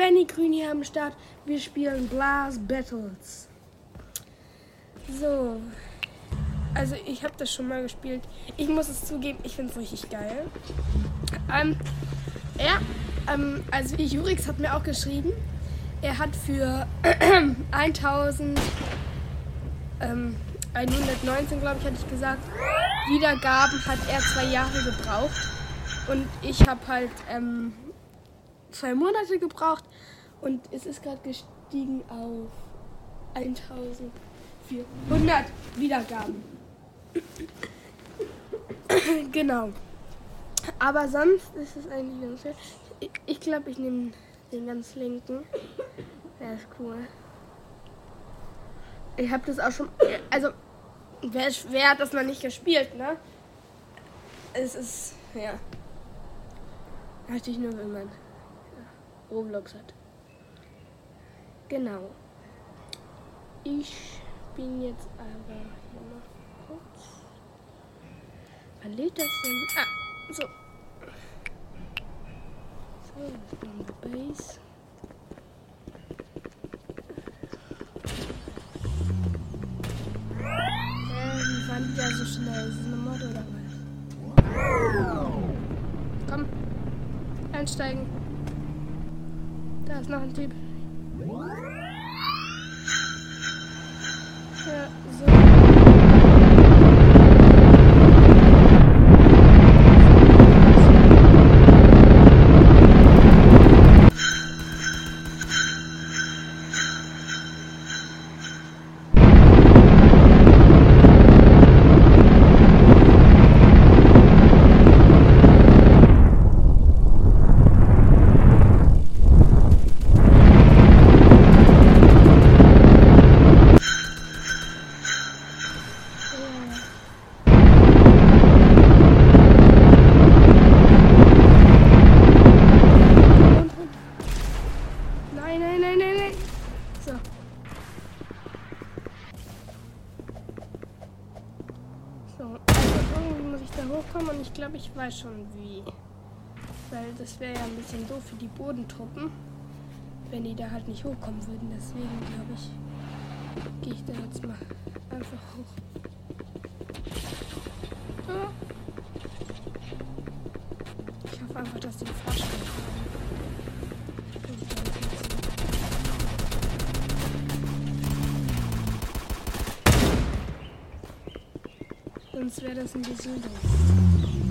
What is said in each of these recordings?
Benny Grün hier am Start. Wir spielen Blast Battles. So. Also ich habe das schon mal gespielt. Ich muss es zugeben, ich finde es richtig geil. Ähm, ja, ähm, also Jurix hat mir auch geschrieben, er hat für 1000 ähm, 119, glaube ich, hatte ich gesagt, Wiedergaben hat er zwei Jahre gebraucht. Und ich habe halt ähm, zwei Monate gebraucht. Und es ist gerade gestiegen auf 1400 Wiedergaben. genau. Aber sonst ist es eigentlich ganz schön. Ich glaube, ich, ich nehme den ganz linken. Der ist cool. Ich habe das auch schon. Also, wer, wer hat das noch nicht gespielt, ne? Es ist. Ja. Natürlich nur, wenn man ja, Roblox hat. Genau. Ich bin jetzt aber hier noch kurz. Wann lädt das denn? Ah, so. So, das ist die Base. waren die da so schnell? Ist das eine Mod oder was? Komm. Einsteigen. Da ist noch ein bisschen doof für die Bodentruppen, wenn die da halt nicht hochkommen würden. Deswegen glaube ich, gehe ich da jetzt mal einfach hoch. Ich hoffe einfach, dass die Flaschen haben. Sonst wäre das ein bisschen doof.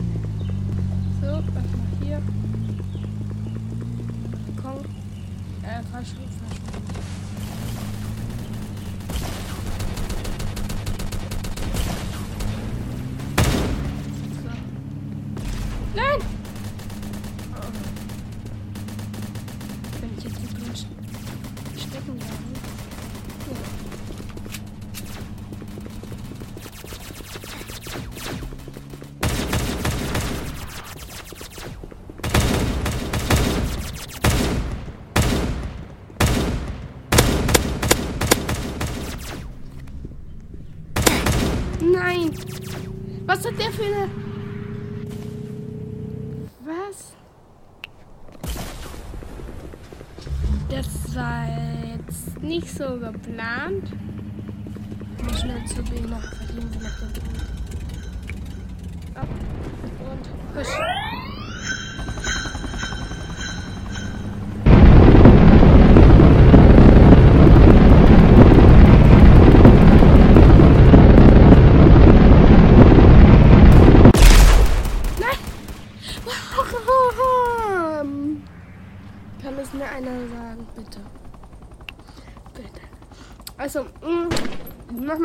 Äh, der eine... Was? Das war jetzt nicht so geplant. Schnell zu B noch verdienen wir noch den Punkt.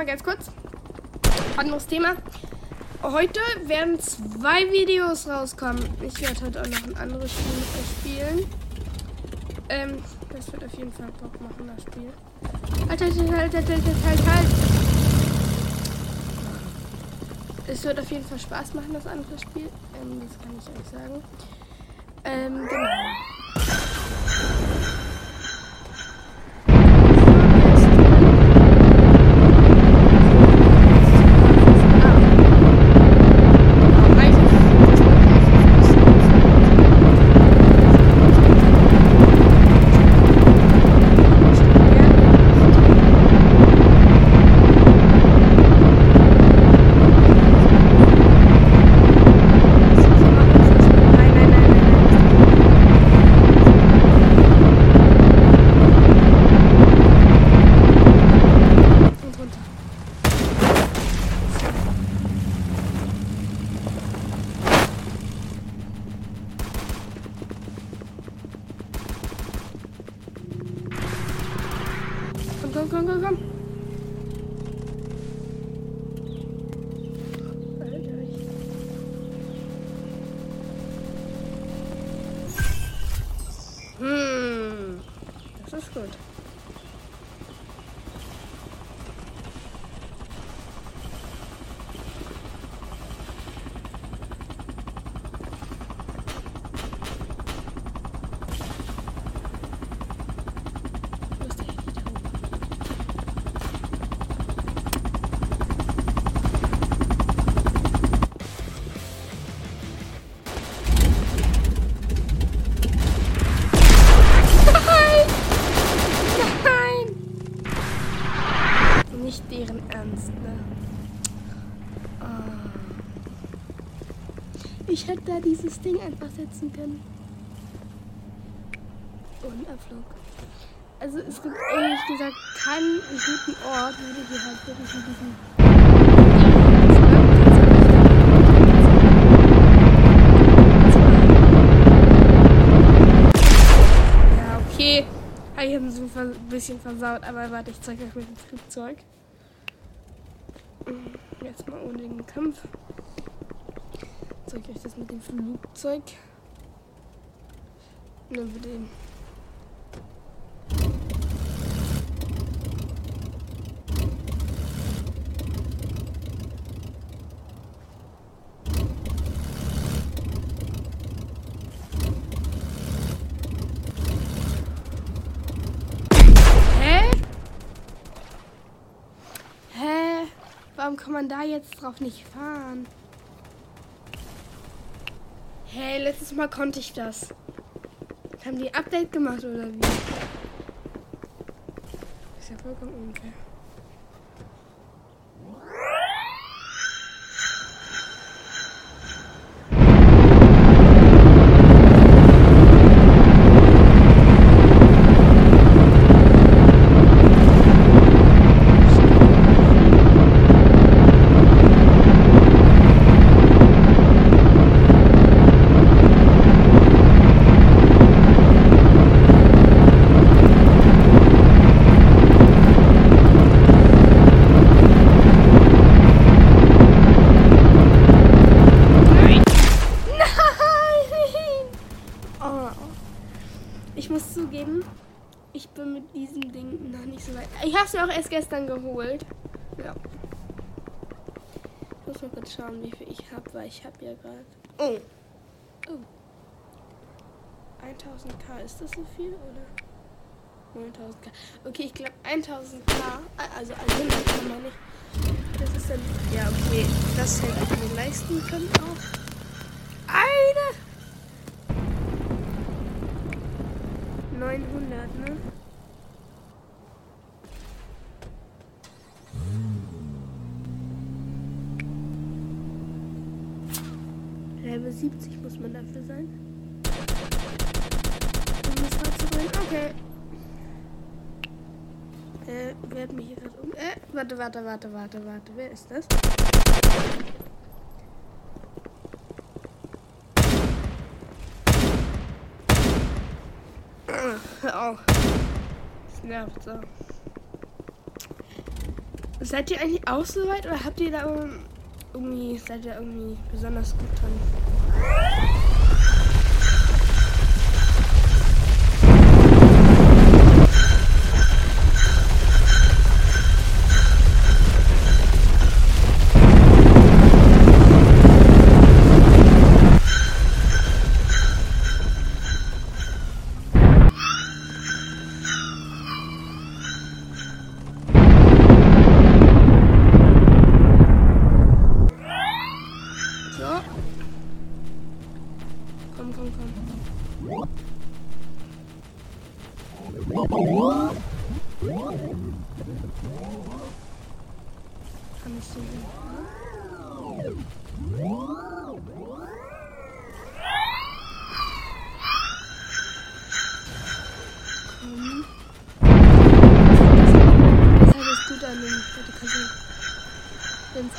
Nochmal ganz kurz. Anderes Thema. Heute werden zwei Videos rauskommen. Ich werde heute auch noch ein anderes Spiel spielen. Ähm, das wird auf jeden Fall Bock machen, das Spiel. Halt, halt, halt, halt, halt, halt, halt. Es wird auf jeden Fall Spaß machen, das andere Spiel. Ähm, das kann ich euch sagen. Ähm, genau. go, go, go, go. Ich hätte da dieses Ding einfach setzen können. Und Abflug. Also es gibt ehrlich gesagt keinen guten Ort, wo du hier halt wirklich mit diesem ja, okay. Ich habe so ein bisschen versaut, aber warte, ich zeige euch mit dem Flugzeug. Jetzt mal ohne den Kampf. Zeige euch das mit dem Flugzeug. Dann wird den. Warum kann man da jetzt drauf nicht fahren? Hä, letztes Mal konnte ich das. Haben die Update gemacht oder wie? Ist ja vollkommen unfair. Nein! Nein! Oh. Ich muss zugeben, ich bin mit diesem Ding noch nicht so weit. Ich habe es mir auch erst gestern geholt. Ja. Ich muss mal kurz schauen, wie viel ich habe, weil ich habe ja gerade. Oh. Oh. 1000k, ist das so viel oder? 9000k. Okay, ich glaube 1000k, also 100k meine ich. Das ist dann. Ja, okay. Das hätte ich mir leisten können auch. 900, ne? Level 70 muss man dafür sein. Um das Rad zu rein. Okay. Äh, wer hat mich hier gerade um. Äh, warte, warte, warte, warte, warte. Wer ist das? Ah, Auf. Das nervt so. Seid ihr eigentlich auch so weit oder habt ihr da irgendwie, seid ihr irgendwie besonders gut dran?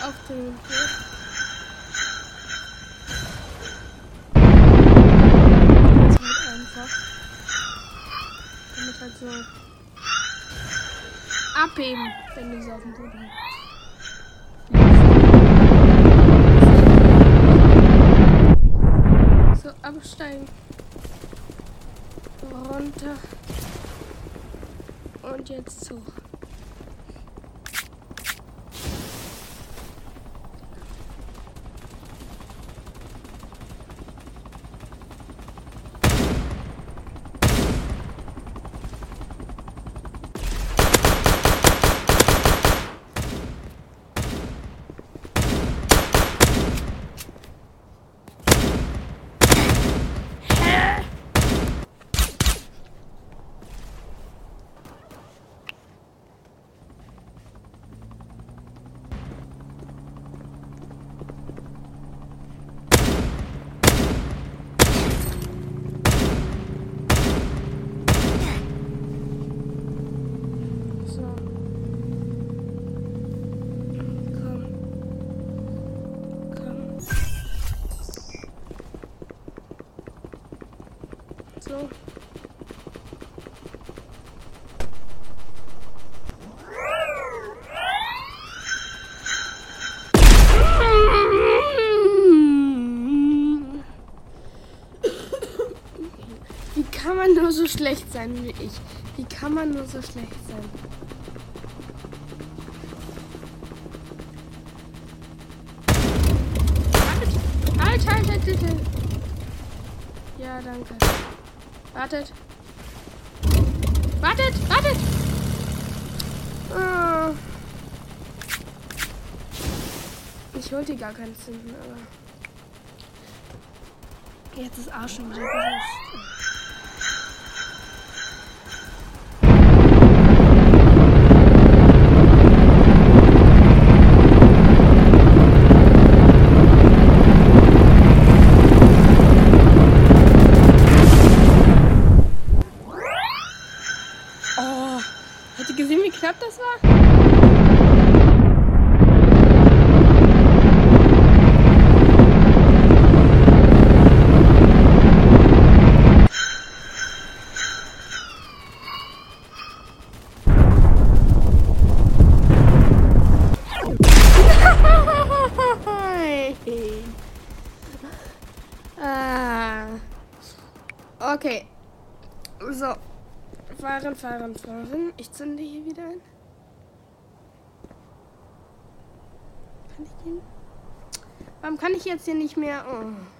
Es aufdrehen wird. Das halt einfach. Damit halt so. abheben, wenn du so auf dem Boden So, absteigen. Runter. Und jetzt. So. Komm. Komm. So. Wie kann man nur so schlecht sein wie ich? Wie kann man nur so schlecht sein? Wartet! Halt, halt, halt, bitte! Ja, danke. Wartet! Wartet! Wartet! Ah. Ich wollte gar keinen zünden, aber. Jetzt ist auch schon wieder gesetzt. Oh, habt ihr gesehen, wie knapp das war? Nein. Ah. Okay. So. Fahren, fahren, fahren. Ich zünde hier wieder ein. Kann ich den? Warum kann ich jetzt hier nicht mehr? Oh.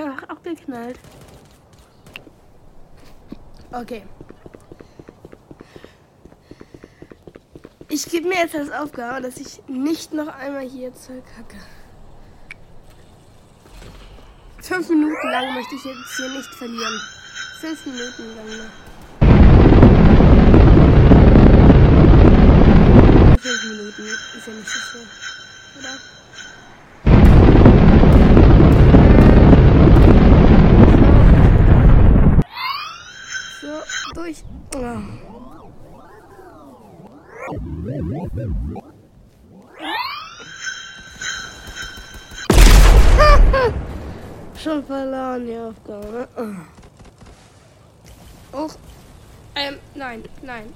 Danach abgeknallt. Okay. Ich gebe mir jetzt als Aufgabe, dass ich nicht noch einmal hier zurückhacke. Fünf Minuten lang möchte ich jetzt hier nicht verlieren. Fünf Minuten lang noch. Fünf Minuten ist ja nicht so schlimm, oder? Schon verloren die Aufgabe. Oh. Ähm, nein, nein,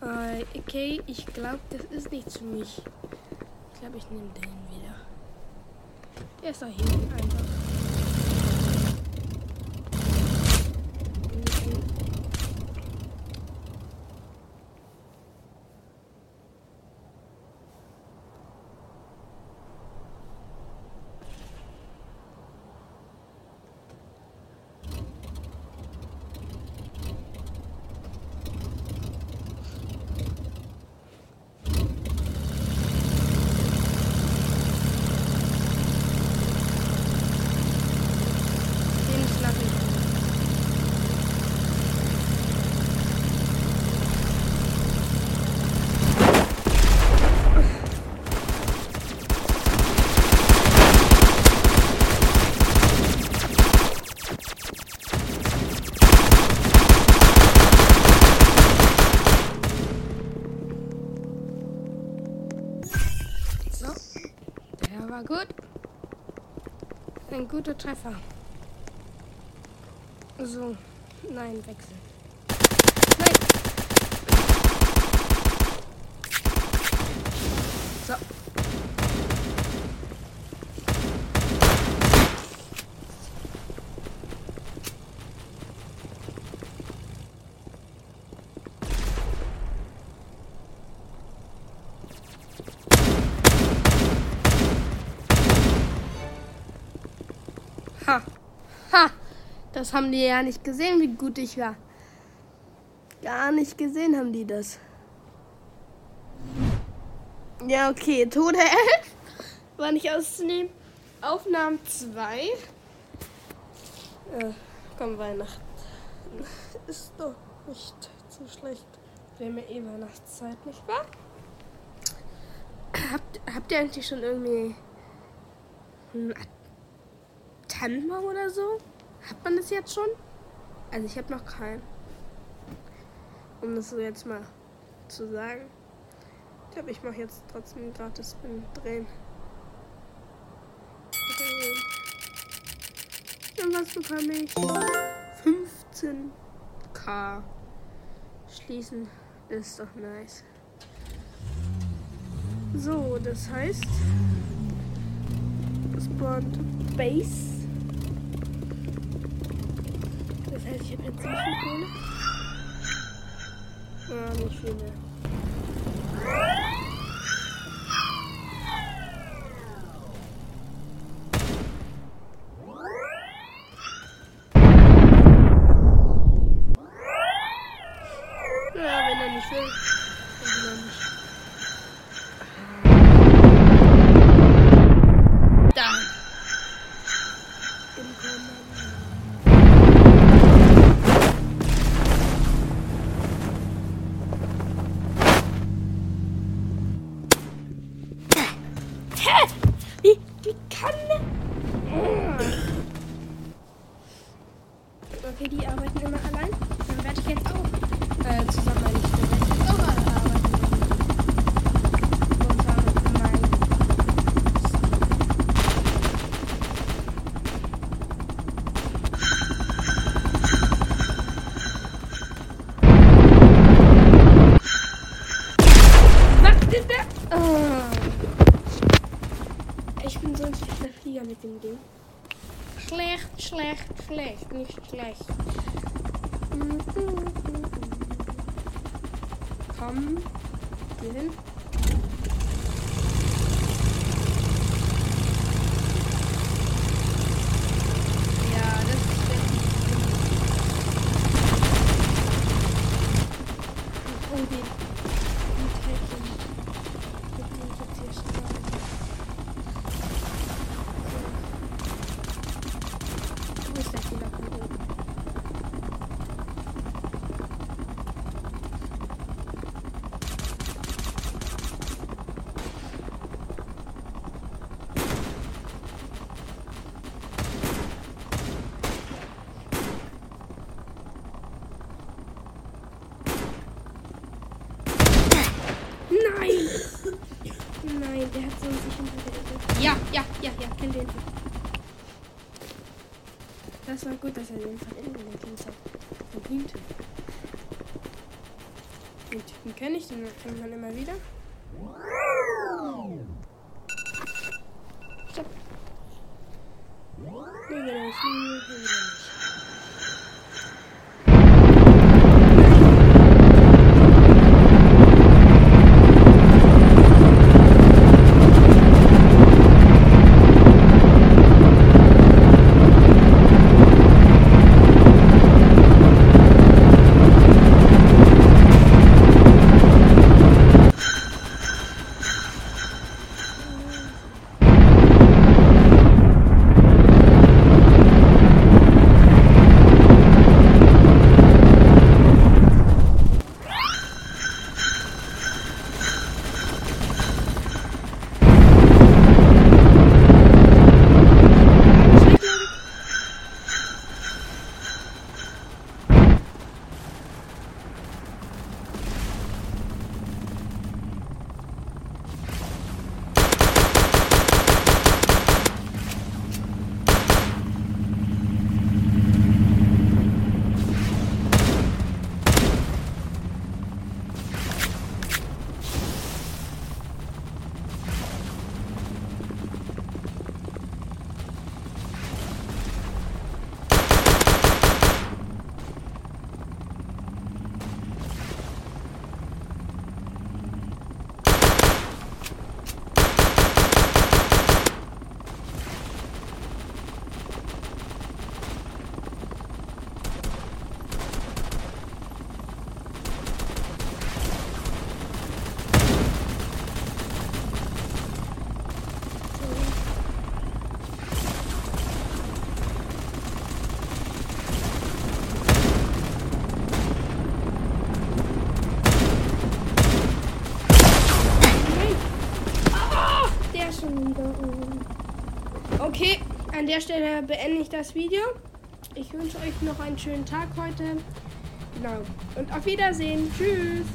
nein. Äh, okay, ich glaube, das ist nichts für mich. Ich glaube, ich nehme den wieder. Der ist doch hier einfach. Ein guter Treffer. So. Nein, wechseln. Das haben die ja nicht gesehen, wie gut ich war. Gar nicht gesehen haben die das. Ja, okay. Tode 11 war nicht auszunehmen. Aufnahmen 2. Äh, komm, Weihnachten. Ist doch nicht so schlecht. Wir haben ja eh Weihnachtszeit, nicht wahr? Habt, habt ihr eigentlich schon irgendwie einen Tannenbaum oder so? Hat man das jetzt schon? Also ich habe noch keinen. Um das so jetzt mal zu sagen. Ich glaube, ich mache jetzt trotzdem gratis Spin drehen. drehen. Und was bekomme ich? 15k. Schließen ist doch nice. So, das heißt, spawnt Base. Das heißt, ich jetzt viel Kohle? Ja, nicht viel mehr. Ich bin so ein schlechter Flieger mit dem Ding. Schlecht, schlecht, schlecht, nicht schlecht. Komm, geh hin. Ja, das ist wirklich. Oh, den. Den Teilchen. Den kann ich jetzt hier schlagen. Wo ist der Fehler von oben? Nein! Nein, der hat so sich hinter der Ecke. Ja, ja, ja, ja, kenn den. Das war gut, dass er den von innen gekillt hat. Den Typen kenne ich, den kennt man immer wieder. Der Stelle beende ich das Video. Ich wünsche euch noch einen schönen Tag heute. Genau. Und auf Wiedersehen. Tschüss.